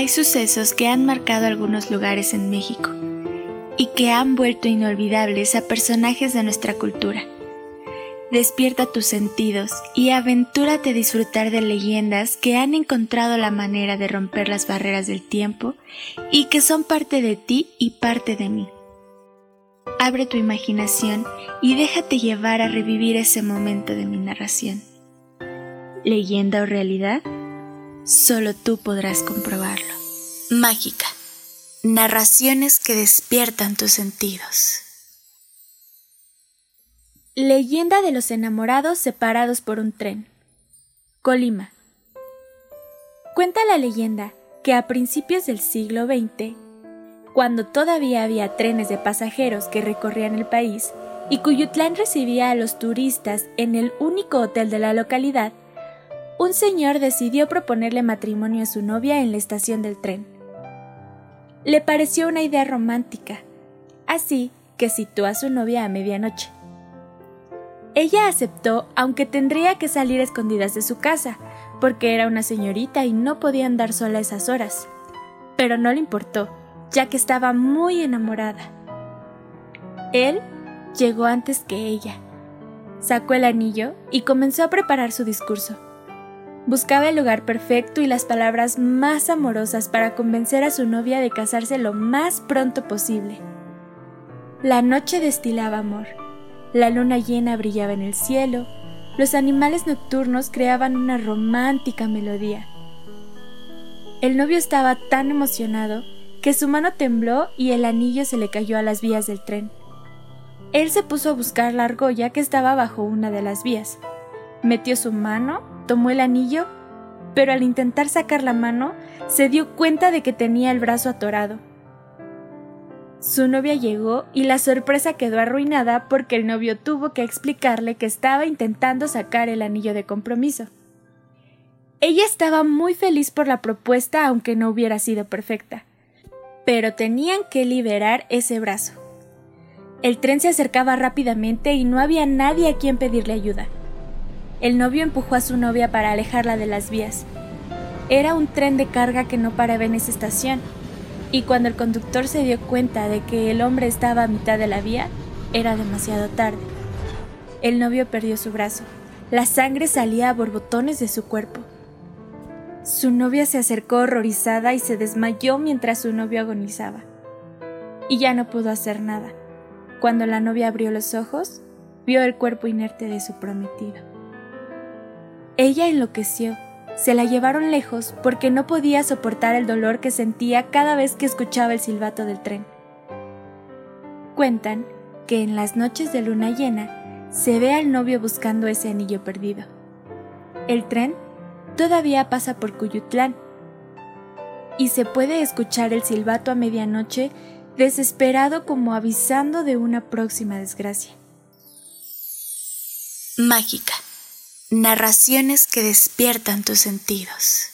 hay sucesos que han marcado algunos lugares en México y que han vuelto inolvidables a personajes de nuestra cultura. Despierta tus sentidos y aventúrate a disfrutar de leyendas que han encontrado la manera de romper las barreras del tiempo y que son parte de ti y parte de mí. Abre tu imaginación y déjate llevar a revivir ese momento de mi narración. ¿Leyenda o realidad? Solo tú podrás comprobarlo. Mágica. Narraciones que despiertan tus sentidos. Leyenda de los enamorados separados por un tren. Colima. Cuenta la leyenda que a principios del siglo XX, cuando todavía había trenes de pasajeros que recorrían el país y Cuyutlán recibía a los turistas en el único hotel de la localidad, un señor decidió proponerle matrimonio a su novia en la estación del tren. Le pareció una idea romántica, así que citó a su novia a medianoche. Ella aceptó, aunque tendría que salir escondidas de su casa, porque era una señorita y no podía andar sola a esas horas. Pero no le importó, ya que estaba muy enamorada. Él llegó antes que ella. Sacó el anillo y comenzó a preparar su discurso. Buscaba el lugar perfecto y las palabras más amorosas para convencer a su novia de casarse lo más pronto posible. La noche destilaba amor la luna llena brillaba en el cielo, los animales nocturnos creaban una romántica melodía. El novio estaba tan emocionado que su mano tembló y el anillo se le cayó a las vías del tren. Él se puso a buscar la argolla que estaba bajo una de las vías. Metió su mano, tomó el anillo, pero al intentar sacar la mano se dio cuenta de que tenía el brazo atorado. Su novia llegó y la sorpresa quedó arruinada porque el novio tuvo que explicarle que estaba intentando sacar el anillo de compromiso. Ella estaba muy feliz por la propuesta aunque no hubiera sido perfecta, pero tenían que liberar ese brazo. El tren se acercaba rápidamente y no había nadie a quien pedirle ayuda. El novio empujó a su novia para alejarla de las vías. Era un tren de carga que no paraba en esa estación, y cuando el conductor se dio cuenta de que el hombre estaba a mitad de la vía, era demasiado tarde. El novio perdió su brazo. La sangre salía a borbotones de su cuerpo. Su novia se acercó horrorizada y se desmayó mientras su novio agonizaba. Y ya no pudo hacer nada. Cuando la novia abrió los ojos, vio el cuerpo inerte de su prometido. Ella enloqueció se la llevaron lejos porque no podía soportar el dolor que sentía cada vez que escuchaba el silbato del tren. Cuentan que en las noches de luna llena se ve al novio buscando ese anillo perdido. El tren todavía pasa por Cuyutlán y se puede escuchar el silbato a medianoche desesperado como avisando de una próxima desgracia. Mágica. Narraciones que despiertan tus sentidos.